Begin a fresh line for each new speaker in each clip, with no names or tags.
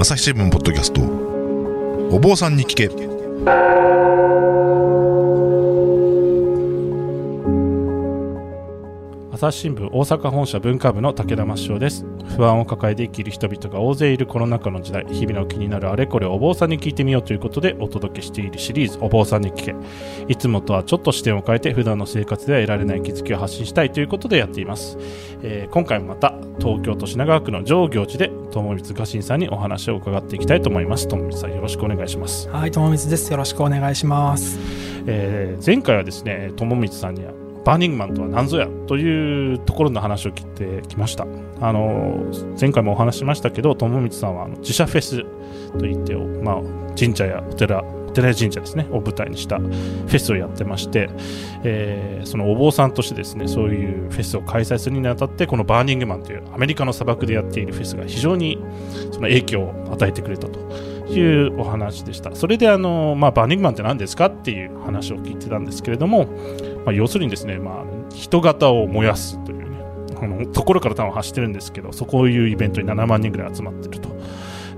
朝日新聞ポッドキャスト。お坊さんに聞け。
朝日新聞大阪本社文化部の武田真翔です。不安を抱えて生きる人々が大勢いるコロナ禍の時代日々の気になるあれこれをお坊さんに聞いてみようということでお届けしているシリーズお坊さんに聞けいつもとはちょっと視点を変えて普段の生活では得られない気づきを発信したいということでやっています、えー今回もまた東京都品川区の上行寺で友光家臣さんにお話を伺っていきたいと思います。友光さんよろしくお願いします。
はい、友光です。よろしくお願いします。
えー前回はですね友光さんにはバーニングマンとは何ぞやというところの話を聞いてきましたあの前回もお話しましたけど友光さんはあの自社フェスといって、まあ、神社やお寺お寺や神社ですねを舞台にしたフェスをやってまして、えーそのお坊さんとしてですねそういうフェスを開催するにあたってこのバーニングマンというアメリカの砂漠でやっているフェスが非常にその影響を与えてくれたというお話でした。それであの、まあ、バーニングマンって何ですかっていう話を聞いてたんですけれども、まあ、要するにですね、まあ、人型を燃やすというね、あのところから多分走ってるんですけど、そこういうイベントに7万人ぐらい集まってると。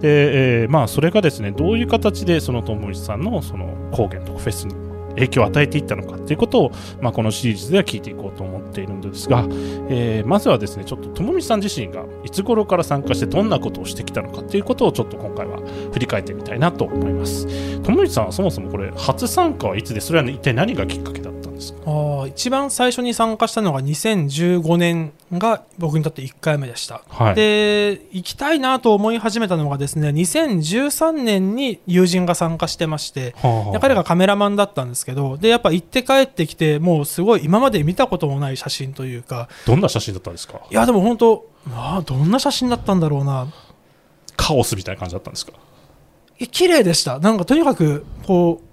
で、えーまあ、それがですね、どういう形でその友光さんのその高原とかフェスに影響を与えていったのかということを、まあ、このシリーズでは聞いていこうと思っているんですが、えーまずはですねちょっと友光さん自身がいつ頃から参加してどんなことをしてきたのかということをちょっと今回は振り返ってみたいなと思います友光さんはそもそもこれ初参加はいつでそれは一体何がきっかけだですか
あー一番最初に参加したのが2015年が僕にとって1回目でした。
はい
で、行きたいなと思い始めたのがですね、2013年に友人が参加してまして、
はあ
彼がカメラマンだったんですけど、で、やっぱ行って帰ってきて、もうすごい今まで見たこともない写真というか、
どんな写真だったんですか？
いや、でも本当、あーどんな写真だったんだろうな。
カオスみたいな感じだったんですか？
綺麗でした。なんかとにかく、こう、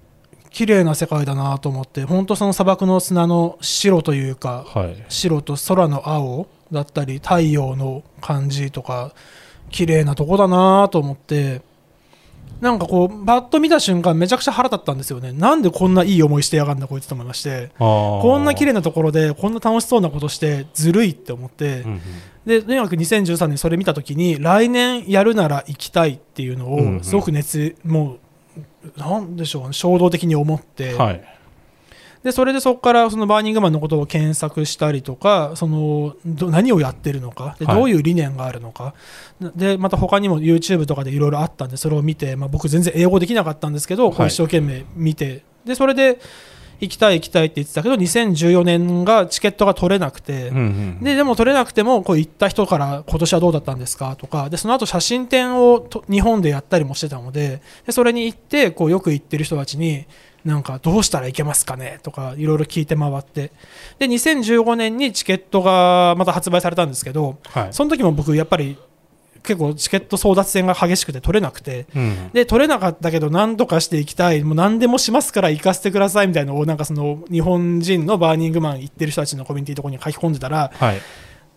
綺麗な世界だなと思って、本当その砂漠の砂の白というか、
はい
白と空の青だったり、太陽の感じとか、綺麗なとこだなと思って、なんかこう、バッと見た瞬間、めちゃくちゃ腹立ったんですよね。なんでこんないい思いしてやがんだ、こいつと思いまして。こ
こ
んな綺麗なところで、こんな楽しそうなことして、ずるいって思って、
うんうん
でとにかく2013年それ見た時に来年やるなら行きたいっていうの
うんうん
をすごく熱、もうなんでしょうね衝動的に思って、
はい。
でそれでそこからそのバーニングマンのことを検索したりとかそのど何をやってるのかで
はい。
どういう理念があるのか、でまた他にも YouTube とかでいろいろあったんでそれを見て、まあ、僕全然英語できなかったんですけど、
はい。
一生懸命見て。でそれで行きたい行きたいって言ってたけど2014年がチケットが取れなくて、
うんうん
ででも取れなくてもこう行った人から今年はどうだったんですかとか。でその後写真展をと日本でやったりもしてたのででそれに行ってこうよく行ってる人たちになんかどうしたらいけますかねとかいろいろ聞いて回って。で2015年にチケットがまた発売されたんですけど
はい。
その時も僕やっぱり結構チケット争奪戦が激しくて取れなくて。
うん。
で取れなかったけど何とかしていきたい。もう何でもしますから行かせてくださいみたいなのをなんかその日本人のバーニングマン行ってる人たちのコミュニティとこに書き込んでたら
はい。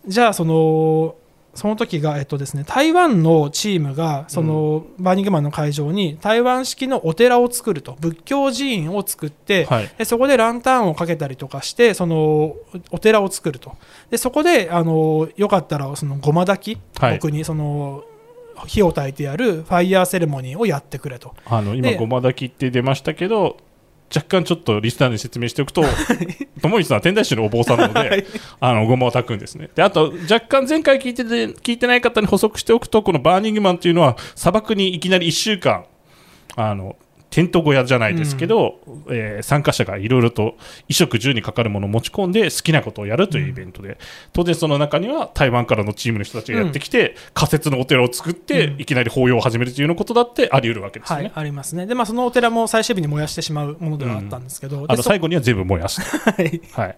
じゃあそのその時が、えっとですね、台湾のチームがその、バーニングマンの会場に台湾式のお寺を作ると仏教寺院を作って、
はい。
でそこでランタンをかけたりとかしてそのお寺を作ると。でそこであのよかったらそのごま炊き、
はい。
僕にその火を焚いてやるファイヤーセレモニーをやってくれと。
あの今
で
ごま炊きって出ましたけど若干ちょっとリスナーに説明しておくと友光さんは天台宗のお坊さんなので、
はい。
あのごまを炊くんですね。であと若干前回聞いてて聞いてない方に補足しておくとこのバーニングマンというのは砂漠にいきなり1週間あのテント小屋じゃないですけど、えー参加者がいろいろと衣食住にかかるものを持ち込んで好きなことをやるというイベントで、当然その中には台湾からのチームの人たちがやってきて、仮設のお寺を作って、
うん。
いきなり法要を始めるというようなことだってあり得るわけですよね。
はい、ありますね。で、まあ、そのお寺も最終日に燃やしてしまうものではあったんですけど、
あの最後には全部燃やす。
はい。
はい。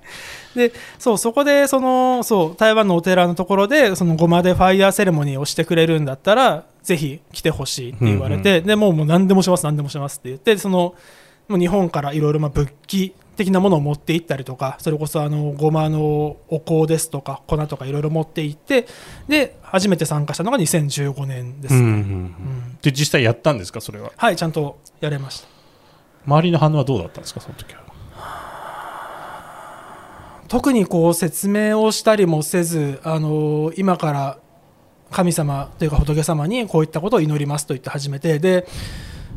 でそうそこでそのそう台湾のお寺のところでそのごまでファイヤーセレモニーをしてくれるんだったらぜひ来てほしいって言われて、でもうもう何でもします何でもしますって言ってそのもう日本からいろいろまあ仏器的なものを持って行ったりとかそれこそあのごまのお香ですとか粉とかいろいろ持って行ってで初めて参加したのが2015年です、
うんうんう
うん
ん。で実際やったんですかそれは？
はいちゃんとやれました。
周りの反応はどうだったんですかその時は？
特にこう説明をしたりもせず、あの今から神様というか仏様にこういったことを祈りますと言って始めてで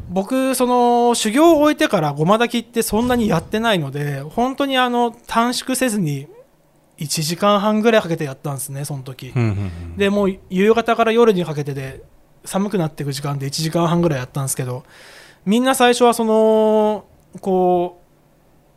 僕その修行を終えてからごま炊きってそんなにやってないので本当にあの短縮せずに1時間半ぐらいかけてやったんですねその時。
うんうんうん
でもう夕方から夜にかけてで寒くなっていく時間で1時間半ぐらいやったんですけどみんな最初はそのこう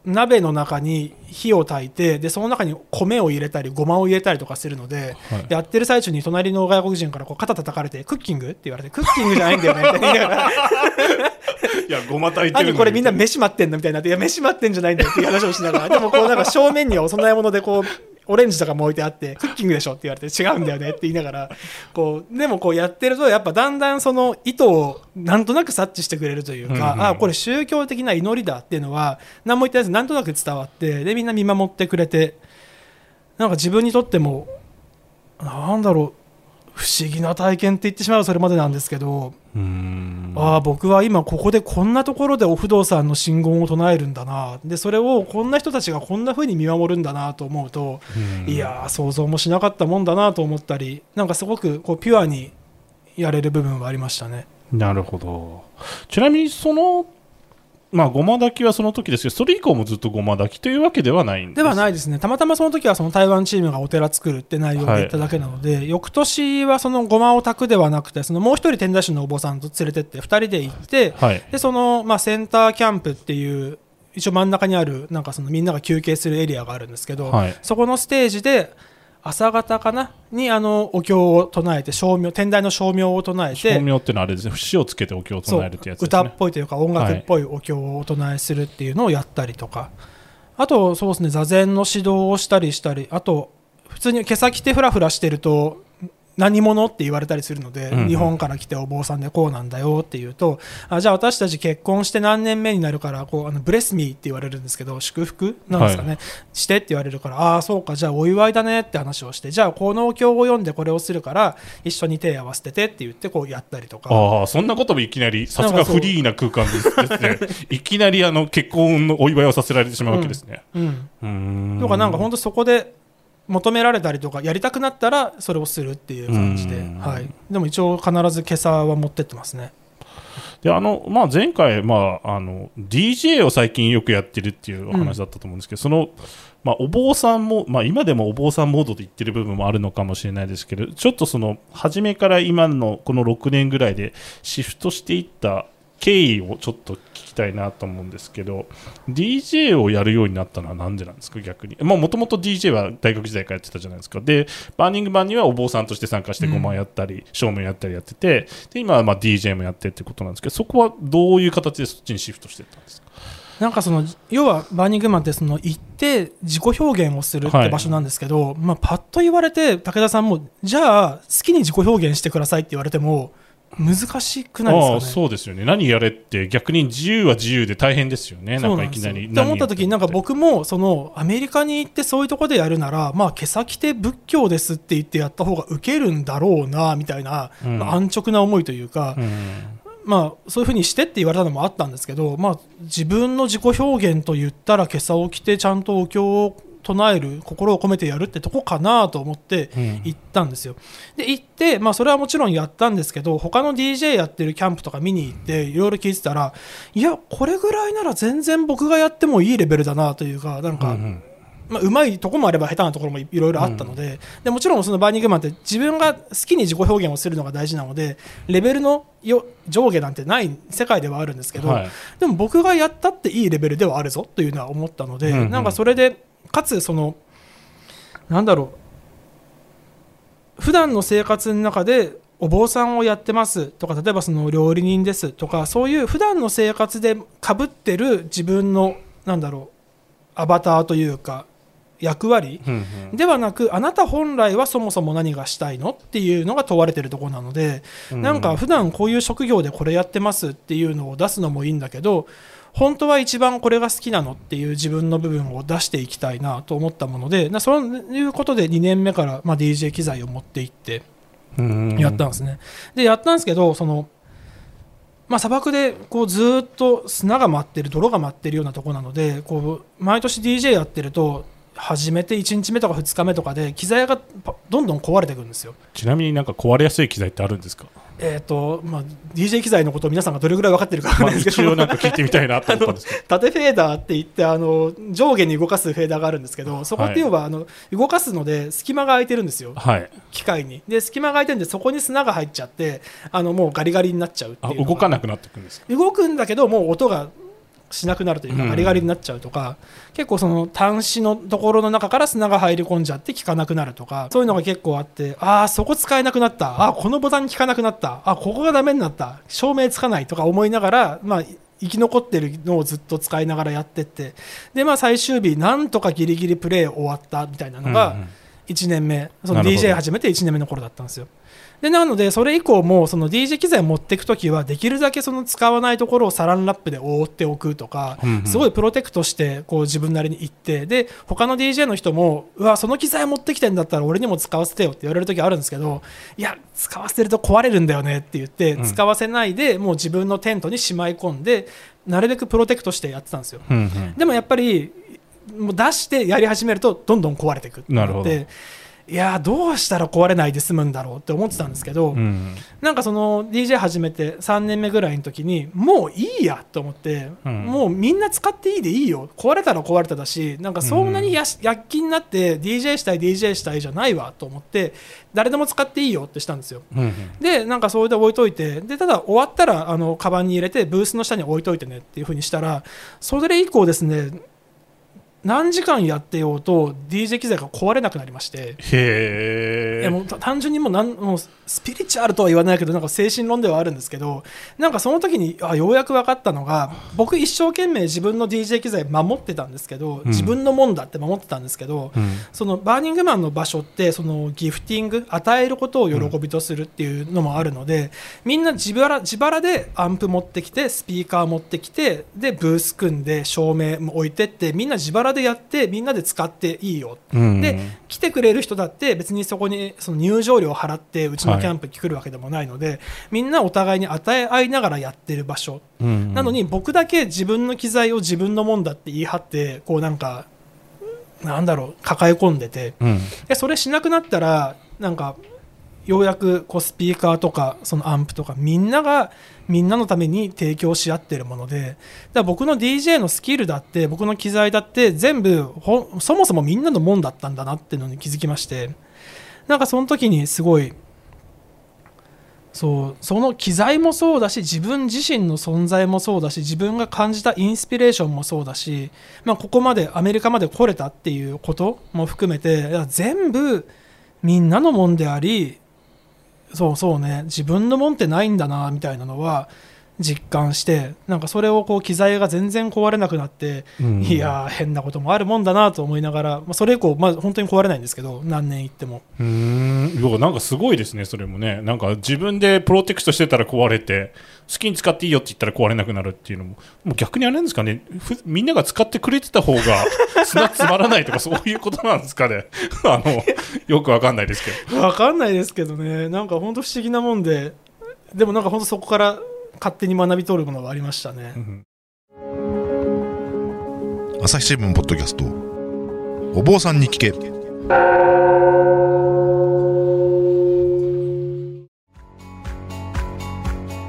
鍋の中に火を焚いてでその中に米を入れたりごまを入れたりとかするので
はい。
やってる最中に隣の外国人からこう肩叩かれてクッキングって言われてクッキングじゃないんだよねって言いな。が ら
いやごま炊いてる
これみんな飯待ってんのみたいにな。っていや飯待ってんじゃないんだよっていう話をしながら。でもこうなんか正面にはお供え物でこうオレンジとかも置いてあってクッキングでしょって言われて違うんだよねって言いながらこうでもこうやってるとやっぱだんだんその意図をなんとなく察知してくれるというか、
うんうん
あこれ宗教的な祈りだっていうのは何も言ってないですなんとなく伝わってでみんな見守ってくれてなんか自分にとってもなんだろう不思議な体験って言ってしまうとそれまでなんですけどああ僕は今ここでこんなところでお不動産の信言を唱えるんだな。でそれをこんな人たちがこんな風に見守るんだなと思うと
うん。
いやー想像もしなかったもんだなと思ったりなんかすごくこうピュアにやれる部分はありましたね。
なるほど。ちなみにそのまあごま炊きはその時ですけどそれ以降もずっとごま炊きというわけではないんです。
ではないですね。たまたまその時はその台湾チームがお寺作るって内容で言っただけなので、翌年はそのごまを炊くではなくてそのもう一人天台宗のお坊さんと連れてって2人で行って
はい。
でその、まあ、センターキャンプっていう一応真ん中にあるなんかそのみんなが休憩するエリアがあるんですけど、
はい。
そこのステージで朝方かな？にあのお経を唱えて照明天台の照明を唱えて
照明ってのはあれですね。節をつけてお経を唱えるってやつです
歌っ
ね
ぽいというか音楽っぽいお経をお唱えするっていうのをやったりとか、あとそうですね座禅の指導をしたりしたりあと普通に毛先てフラフラしてると何者？って言われたりするので、
うん。うん
日本から来てお坊さんでこうなんだよっていうとあじゃあ私たち結婚して何年目になるからこうあのブレスミーって言われるんですけど祝福なんですかね、してって言われるからああそうかじゃあお祝いだねって話をしてじゃあこのお経を読んでこれをするから一緒に手合わせててって言ってこうやったりとか。
ああそんなこともいきなりさすがフリーな空間ですね。いきなりあの結婚のお祝いをさせられてしまうわけですね。
うん。
うーん。
とかなんか本当そこで求められたりとかやりたくなったらそれをするっていう感じで、
うん。
はい、でも一応必ず今朝は持ってってますね。
であのまあ、前回、まあ、あの DJ を最近よくやってるっていうお話だったと思うんですけど、その、まあ、お坊さんも、まあ、今でもお坊さんモードで言ってる部分もあるのかもしれないですけどちょっとその初めから今のこの6年ぐらいでシフトしていった経緯をちょっと聞きたいなと思うんですけど DJ をやるようになったのはなんでなんですか？逆に。もともと DJ は大学時代からやってたじゃないですか。でバーニングマンにはお坊さんとして参加して
うん。
5万やったり、照明やったりやっててで今はまあ DJ もやってってことなんですけどそこはどういう形でそっちにシフトしていったんですか？
なんかその要はバーニングマンってその行って自己表現をするって
はい
場所なんですけど、まあ、パッと言われて武田さんもじゃあ好きに自己表現してくださいって言われても難しくないですかね？
そうですよね。何やれって逆に自由は自由で大変ですよね。なんかいきなり
って思った時になんか僕もそのアメリカに行ってそういうところでやるならまあ毛先て仏教ですって言ってやった方がウケるんだろうなみたいな、
うん。
まあ安直な思いというか、
うん。
まあそういうふうにしてって言われたのもあったんですけどまあ自分の自己表現と言ったら毛さを着てちゃんとお経を唱える心を込めてやるってとこかなと思って
うん。
行ったんですよ。で行って、まあ、それはもちろんやったんですけど他の DJ やってるキャンプとか見に行っていろいろ聞いてたらいやこれぐらいなら全然僕がやってもいいレベルだなというかなんか、
うん
まあ、うまいところもあれば下手なところもいろいろあったので,、でもちろんそのバーニングマンって自分が好きに自己表現をするのが大事なのでレベルのよ上下なんてない世界ではあるんですけど、
はい。
でも僕がやったっていいレベルではあるぞというのは思ったので、
うんうん。
なんかそれでかつそのなんだろう。普段の生活の中でお坊さんをやってます。とか例えばその料理人です。とかそういう普段の生活でかぶってる自分のなんだろう。アバターというか役割ではなくあなた本来はそもそも何がしたいのっていうのが問われてるところなので、なんか普段こういう職業でこれやってますっていうのを出すのもいいんだけど本当は一番これが好きなのっていう自分の部分を出していきたいなと思ったものでなそういうことで2年目から、まあ、DJ 機材を持って行って
うん
やったんですね。でやったんですけどその、まあ、砂漠でこうずーっと砂が舞ってる泥が舞ってるようなところなのでこう毎年 DJ やってると始めて1日目とか2日目とかで機材がパどんどん壊れていくんですよ。
ちなみになんか壊れやすい機材ってあるんですか、
えーとまあ、DJ 機材のことを皆さんがどれぐらい分かってるかわかん
まあ、
ないですけど、
一応なんか聞いてみたいなと思ったんですけど。
縦フェーダーって言ってあの上下に動かすフェーダーがあるんですけどそこって要は、あの動かすので隙間が空いてるんですよ。
はい。
機械に。で隙間が空いてるんでそこに砂が入っちゃってあのもうガリガリになっちゃうって
あ
いうのが。
動かなくなってくるんですか？
動くんだけどもう音がしなくなるというか
うん。
ガリガリになっちゃうとか、結構その端子のところの中から砂が入り込んじゃって効かなくなるとかそういうのが結構あってああそこ使えなくなった。あーこのボタン効かなくなった。あここがダメになった。照明つかないとか思いながらまあ生き残ってるのをずっと使いながらやってって。でまあ最終日なんとかギリギリプレイ終わったみたいなのが、
うんうん。
1年目。その DJ 始めて1年目の頃だったんですよでなのでそれ以降もその DJ 機材を持っていくときはできるだけその使わないところをサランラップで覆っておくとか、
うんうん。
すごいプロテクトしてこう自分なりに言ってで他の DJ の人もうわその機材持ってきてんだったら俺にも使わせてよって言われる時あるんですけどいや使わせてると壊れるんだよねって言って、
うん
使わせないでもう自分のテントにしまい込んでなるべくプロテクトしてやってたんですよ。
うんうん。
でもやっぱりもう出してやり始めるとどんどん壊れていくって
なるほど。
でいやーどうしたら壊れないで済むんだろうって思ってたんですけど、
うん。
なんかその DJ 始めて3年目ぐらいの時にもういいやと思って、
うん。
もうみんな使っていいでいいよ。壊れたら壊れただしなんかそんなに躍起になって DJ したい DJ したいじゃないわと思って誰でも使っていいよってしたんですよ。
うんうん。
でなんかそれで置いといてでただ終わったらあのカバンに入れてブースの下に置いといてねっていう風にしたらそれ以降ですね何時間やってようと DJ 機材が壊れなくなりまして。
へえ。
もうた単純にもうなんもうスピリチュアルとは言わないけどなんか精神論ではあるんですけどなんかその時にあようやく分かったのが僕一生懸命自分の DJ 機材守ってたんですけど、自分のもんだって守ってたんですけど、
うん。
そのバーニングマンの場所ってそのギフティング与えることを喜びとするっていうのもあるので、みんな自腹自腹でアンプ持ってきてスピーカー持ってきてでブース組んで照明も置いてってみんな自腹でやってみんなで使っていいよ。
うん。
で来てくれる人だって別にそこにその入場料を払ってうちのキャンプに来るわけでもないので、みんなお互いに与え合いながらやってる場所、
うん。
なのに僕だけ自分の機材を自分のもんだって言い張ってこうなんかなんだろう抱え込んでて
うん。
でそれしなくなったらなんかようやくこうスピーカーとかそのアンプとかみんながみんなのために提供し合ってるものでだから僕の DJ のスキルだって僕の機材だって全部ほそもそもみんなのもんだったんだなっていうのに気づきましてなんかその時にすごいそうその機材もそうだし自分自身の存在もそうだし自分が感じたインスピレーションもそうだし、まあ、ここまでアメリカまで来れたっていうことも含めて全部みんなのもんでありそうそうね。自分のもんってないんだなみたいなのは実感してなんかそれをこう機材が全然壊れなくなって、
うん。
いやー変なこともあるもんだなと思いながら、まあ、それ以降、まあ、本当に壊れないんですけど何年行っても。
うーん。なんかすごいですね、それもね、なんか自分でプロテクトしてたら壊れて、好きに使っていいよって言ったら壊れなくなるっていうのも、もう逆にあれなんですかね、ふみんなが使ってくれてた方が砂詰まらないとか、そういうことなんですかね、あのよくわかんないですけど。
わかんないですけどね、なんか本当不思議なもんで、でもなんか本当そこから勝手に学び取るものがありましたね。
うん。
朝日新聞ポッドキャスト。お坊さんに聞け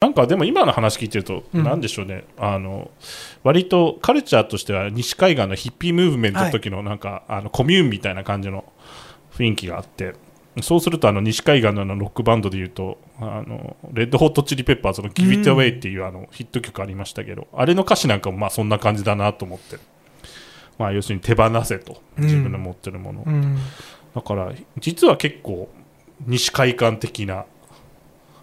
なんかでも今の話聞いてると、
うん。
なんでしょうね、あの割とカルチャーとしては西海岸のヒッピームーブメントの時のなんか、あのコミューンみたいな感じの雰囲気があって、そうするとあの西海岸のロックバンドでいうと、あのレッドホットチリペッパーズの Give It Away っていうあのヒット曲ありましたけど、あれの歌詞なんかもまあそんな感じだなと思って、まあ、要するに手放せと、自分の持ってるもの。を。
うん。
だから実は結構西海岸的な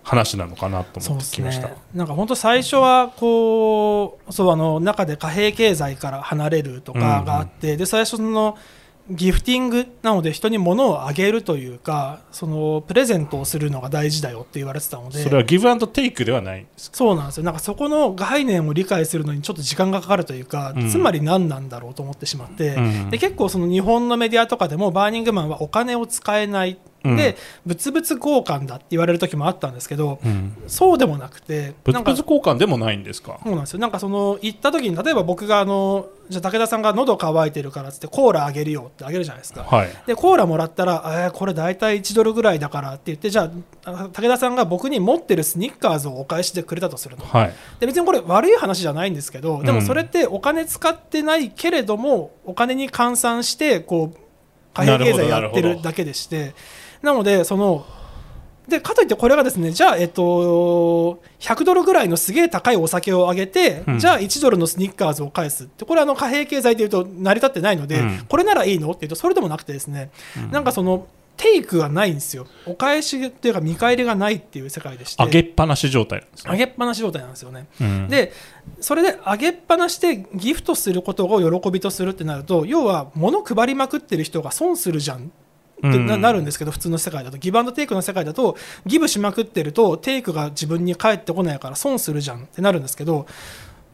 話なのかなと思ってきました。
ね。なんか本当最初はこうそうあの中で貨幣経済から離れるとかがあって、で最初のギフティングなので人に物をあげるというかそのプレゼントをするのが大事だよって言われてたので。
それはギブアンドテイクではない
そうなんですよ。なんかそこの概念を理解するのにちょっと時間がかかるというか、
うん。
つまり何なんだろうと思ってしまって、
うん。
で結構その日本のメディアとかでもバーニングマンはお金を使えない
うん。
で、物々交換だって言われる時もあったんですけど、
うん。
そうでもなくて
物々交換でもないんですか？
そうなんですよ。なんかその行った時に例えば僕があのじゃあ武田さんが喉乾いてるからっつってコーラあげるよってあげるじゃないですか。
はい。
でコーラもらったら、えーこれ大体1ドルぐらいだからって言ってじゃああ武田さんが僕に持ってるスニッカーズをお返しでくれたとすると。
はい。
で別にこれ悪い話じゃないんですけどでもそれってお金使ってないけれどもお金に換算してこう貨幣経済やって
なるほどなるほど。
るだけでしてなのでそのでかといってこれがですねじゃあ、えっと、100ドルぐらいのすげえ高いお酒をあげて、
うん。
じゃあ1ドルのスニッカーズを返す。ってこれはあの貨幣経済でいうと成り立ってないので、
うん。
これならいいのっていうとそれでもなくてですね、なんかそのテイクがないんですよ。お返しっていうか見返りがないっていう世界でして。
上げっぱなし状態なんですね。
上げっぱなし状態なんですよね。
うん。
でそれで上げっぱなしでギフトすることを喜びとするってなると要は物配りまくってる人が損するじゃんってな,、るんですけど普通の世界だと。ギブアンドテイクの世界だとギブしまくってるとテイクが自分に返ってこないから損するじゃん。ってなるんですけど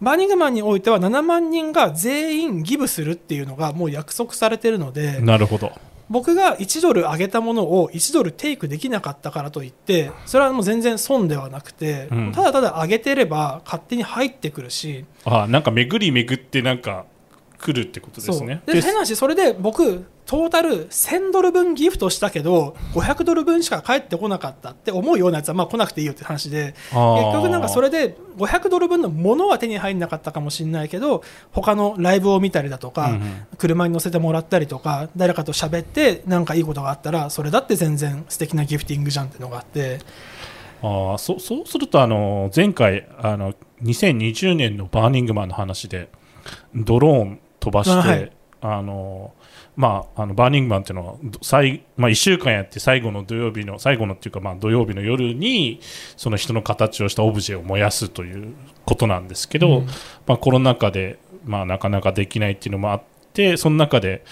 バーニングマンにおいては7万人が全員ギブするっていうのがもう約束されてるので
なるほど。
僕が1ドル上げたものを1ドルテイクできなかったからといってそれはもう全然損ではなくて、
うん。
ただただ上げてれば勝手に入ってくるし
あなんか巡り巡ってなんか来るってことですね。
で変な話それで僕トータル1000ドル分ギフトしたけど500ドル分しか返ってこなかったって思うようなやつはまあ来なくていいよって話で結局なんかそれで500ドル分のものは手に入んなかったかもしれないけど他のライブを見たりだとか、
うんうん。
車に乗せてもらったりとか誰かと喋ってなんかいいことがあったらそれだって全然素敵なギフティングじゃんっていうのがあって。
ああそそうするとあの前回あの2020年のバーニングマンの話でドローン飛ばして、
あはい。
あのまあ、あのバーニングマンっていうのはど最、まあ、1週間やって最後の土曜日の最後のっていうか、まあ、土曜日の夜にその人の形をしたオブジェを燃やすということなんですけど、
うん。
まあ、コロナ禍で、まあ、なかなかできないっていうのもあってその中で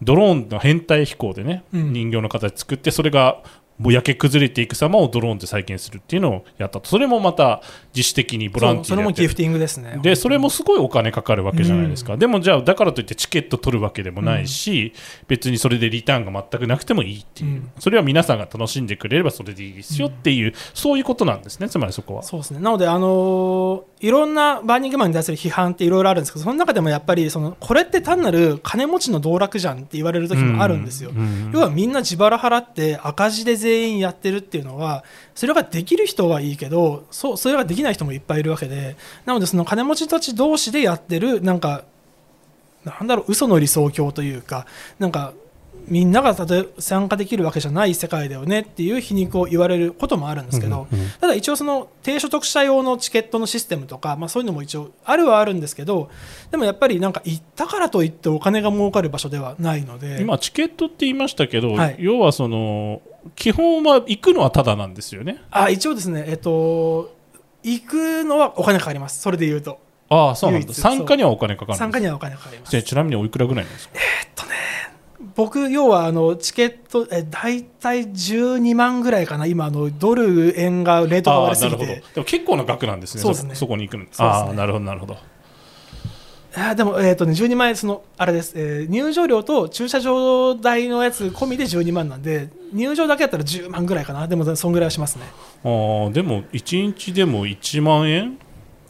ドローンの編隊飛行でね、
うん。
人形の形作ってそれがもう焼け崩れていく様をドローンで再現するっていうのをやったと。それもまた自主的にボランティア
それもギフティングですね。
でそれもすごいお金かかるわけじゃないですか、でもじゃあだからといってチケット取るわけでもないし、別にそれでリターンが全くなくてもいいっていう、
うん。
それは皆さんが楽しんでくれればそれでいいですよっていう、そういうことなんですね。つまりそこは。
そうですね。なので、あのーいろんなバーニングマンに対する批判っていろいろあるんですけどその中でもやっぱりそのこれって単なる金持ちの道楽じゃんって言われる時もあるんですよ、
うん。
要はみんな自腹払って赤字で全員やってるっていうのはそれができる人はいいけどそうそれができない人もいっぱいいるわけでなのでその金持ちたち同士でやってるなんかなんだろう嘘の理想郷というかなんかみんながたとえ参加できるわけじゃない世界だよねっていう皮肉を言われることもあるんですけど、ただ一応その低所得者用のチケットのシステムとか、まあ、そういうのも一応あるはあるんですけどでもやっぱりなんか行ったからといってお金が儲かる場所ではないので
今チケットって言いましたけど、
はい。
要はその基本は行くのはタダなんですよね。
あ一応ですねえっと行くのはお金かかります。それで言うと。
ああそうなんだ。参加にはお金かかる
参加にはお金かかります。
ちなみにおいくらぐらいなんですか？
僕要はあのチケットえ大体12万ぐらいかな。今あのドル円がレートが
ああ
悪すぎて。
でも結構な額なんですね。
そうですね。
そこに行くの。
そうですね。
ああなるほどなるほど。
あーでも、えーとね、12万円そのあれです、えー入場料と駐車場代のやつ込みで12万なんで入場だけだったら10万ぐらいかな。でもそんぐらいはしますね、
ああでも1日でも1万円？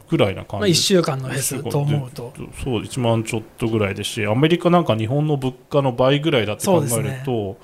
ぐらいな感
まあ、
じ
1週間のフェスと思うと。
そう1万ちょっとぐらいですしアメリカなんか日本の物価の倍ぐらいだって考えると、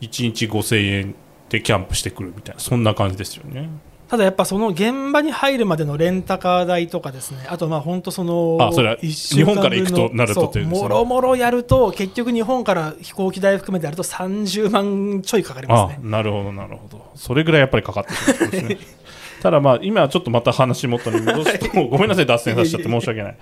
1日5000円でキャンプしてくるみたいなそんな感じですよね。
ただやっぱその現場に入るまでのレンタカー代とかですね。あとまあ本当その
あそれは日本から行くとなるとっていう
もろもろやると結局日本から飛行機代含めてやると30万ちょいかかりますね。
あなるほどなるほど。それぐらいやっぱりかかってくるんですね ただまあ今ちょっとまた話元に戻すとごめんなさい脱線させちゃって申し訳ない。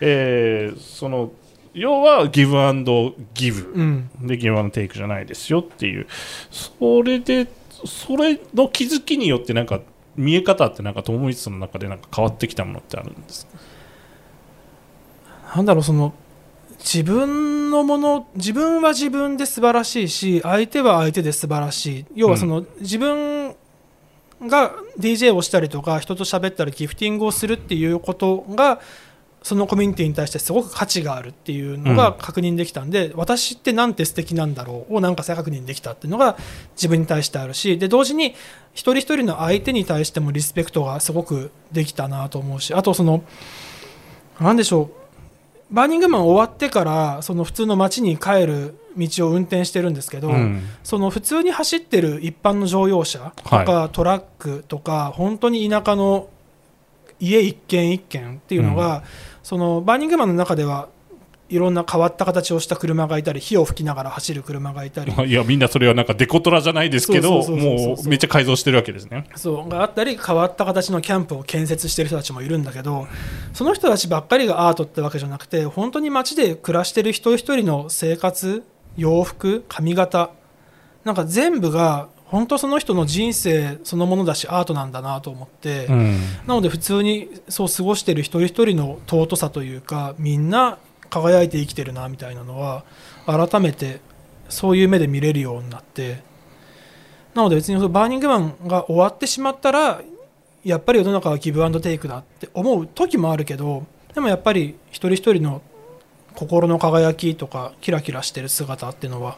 えーその要はギブアンドギブ。
うん。
でギブアンドテイクじゃないですよっていう。それでそれの気づきによってなんか見え方ってなんか友光さんの中でなんか変わってきたものってあるんですか？
なんだろうその自分のもの自分は自分で素晴らしいし相手は相手で素晴らしい。要はその、自分が DJ をしたりとか人と喋ったりギフティングをするっていうことがそのコミュニティに対してすごく価値があるっていうのが確認できたんで、私ってなんて素敵なんだろうをなんか再確認できたっていうのが自分に対してあるしで同時に一人一人の相手に対してもリスペクトがすごくできたなと思うしあとそのなんでしょうバーニングマン終わってからその普通の街に帰る道を運転してるんですけど、
うん。
その普通に走ってる一般の乗用車とか、トラックとか本当に田舎の家一軒一軒っていうのが、そのバーニングマンの中ではいろんな変わった形をした車がいたり火を吹きながら走る車がいたり。
いやみんなそれはなんかデコトラじゃないですけどもうめっちゃ改造してるわけですね。
そうがあったり変わった形のキャンプを建設してる人たちもいるんだけどその人たちばっかりがアートってわけじゃなくて本当に街で暮らしてる一人一人の生活洋服髪型なんか全部が本当その人の人生そのものだしアートなんだなと思って、
うん。
なので普通にそう過ごしてる一人一人の尊さというかみんな輝いて生きてるなみたいなのは改めてそういう目で見れるようになってなので別にそのバーニングマンが終わってしまったらやっぱり世の中はギブアンドテイクだって思う時もあるけどでもやっぱり一人一人の心の輝きとかキラキラしてる姿っていうのは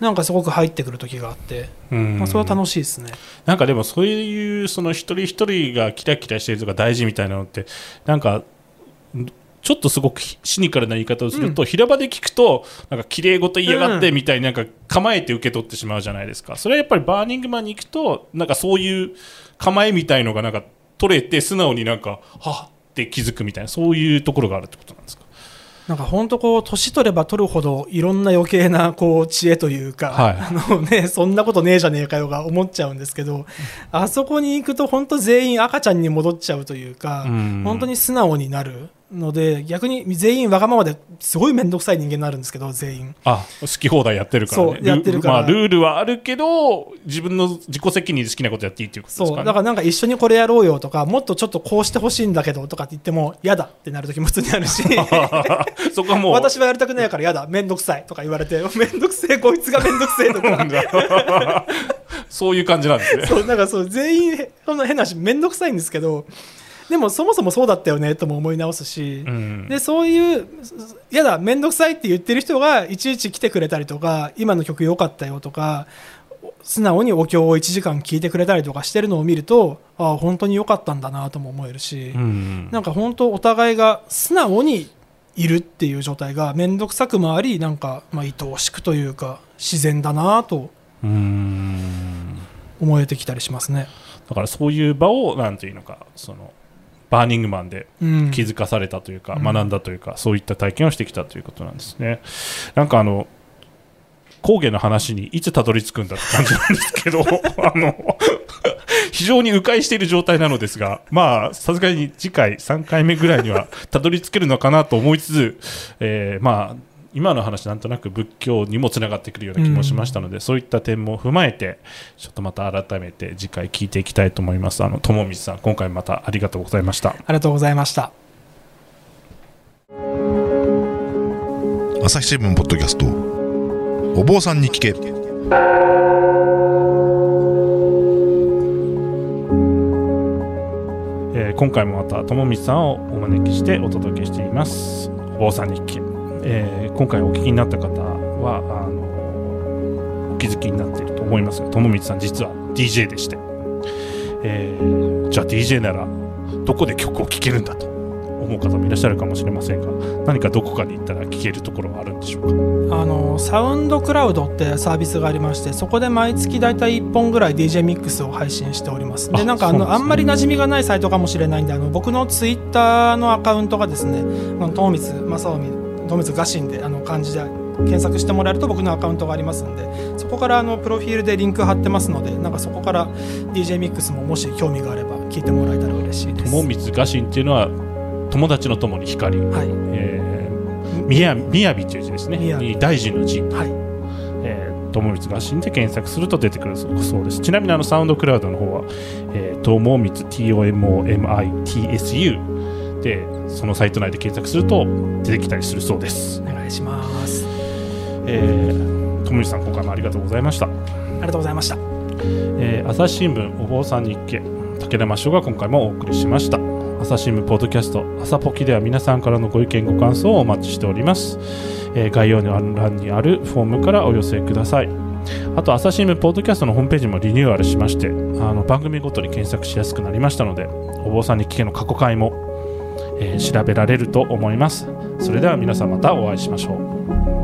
なんかすごく入ってくる時があって、
うん
まあ、それは楽しいですね。
なんかでもそういうその一人一人がキラキラしてるとか大事みたいなのってなんかちょっとすごくシニカルな言い方をすると、平場で聞くとなんか綺麗事言いやがってみたいになんか構えて受け取ってしまうじゃないですか。それはやっぱりバーニングマンに行くとなんかそういう構えみたいのがなんか取れて素直になんかはっって気づくみたいなそういうところがあるってことなんですか？
なんか本当こう年取れば取るほどいろんな余計なこう知恵というか、
はい。
あのねそんなことねえじゃねえかよが思っちゃうんですけどあそこに行くと本当全員赤ちゃんに戻っちゃうというか、
うん。
本当に素直になるので逆に全員わがままですごい面倒くさい人間になるんですけど全員。
あ好き放題やってるからね。
そうやってるから。
ルまあ、ルールはあるけど自分の自己責任で好きなことやっていいっていうことですかね。
そう。だからなんか一緒にこれやろうよとかもっとちょっとこうしてほしいんだけどとかって言っても嫌だってなる時も普通にあるし。
そこはもう
私はやりたくないから嫌だ面倒くさいとか言われて面倒くせえこいつが面倒くせえとか。
そういう感じなんですね。
そうなんかそう全員へそんな変な話面倒くさいんですけどでもそもそもそうだったよねとも思い直すし、
うん。
でそういうやだ面倒くさいって言ってる人がいちいち来てくれたりとか今の曲良かったよとか素直にお経を1時間聞いてくれたりとかしてるのを見るとああ本当に良かったんだなとも思えるし、
うん。
なんか本当お互いが素直にいるっていう状態が面倒くさくもありなんかまあ愛おしくというか自然だなと
うん。
思えてきたりしますね。
だからそういう場をなんていうのかそのバーニングマンで
うん
気づかされたというか、
うん
学んだというかそういった体験をしてきたということなんですね。なんかあの工芸の話にいつたどり着くんだって感じなんですけど あの非常に迂回している状態なのですがまあさすがに次回3回目ぐらいにはたどり着けるのかなと思いつつ、えーまあ今の話なんとなく仏教にもつながってくるような気もしましたので、そういった点も踏まえてちょっとまた改めて次回聞いていきたいと思います。あの友光さん今回またありがとうございました。
ありがとうございました。
朝日新聞ポッドキャストお坊さんに聞け。
えー今回もまた友光さんをお招きしてお届けしています。お坊さん日記、えー今回お聞きになった方はあのお気づきになっていると思いますが友光さん実は DJ でして、えーじゃあ DJ ならどこで曲を聴けるんだと思う方もいらっしゃるかもしれませんが何かどこかに行ったら聴けるところはあるんでしょうか？
あのサウンドクラウドってサービスがありましてそこで毎月大体1本ぐらい DJ ミックスを配信しております。で
あ
なんかあ
そうなんですね。
のあんまり馴染みがないサイトかもしれないんであの僕のツイッターのアカウントがですね友光正臣友光ガシンであの漢字で検索してもらえると僕のアカウントがありますんでそこからあのプロフィールでリンク貼ってますのでなんかそこから DJ ミックスももし興味があれば聞いてもらえたら嬉しいです。
友光画心っていうのは友達の友に光、
はい。
えー、みやみやびという字ですね大事の字
はい。
えー、友光合心で検索すると出てくるそうです。ちなみにあのサウンドクラウドの方は、えー、友光 TOMOMITSU でそのサイト内で検索すると出てきたりするそうです。
お願いします。
えー、ともみさん今回もありがとうございました、
ありがとうございました。
えー朝日新聞お坊さん日記武田真翔が今回もお送りしました。朝日新聞ポッドキャスト朝ポキでは皆さんからのご意見ご感想をお待ちしております、えー概要欄にあるフォームからお寄せください。あと朝日新聞ポッドキャストのホームページもリニューアルしましてあの番組ごとに検索しやすくなりましたのでお坊さん日記の過去回も、えー調べられると思います。それでは皆さんまたお会いしましょう。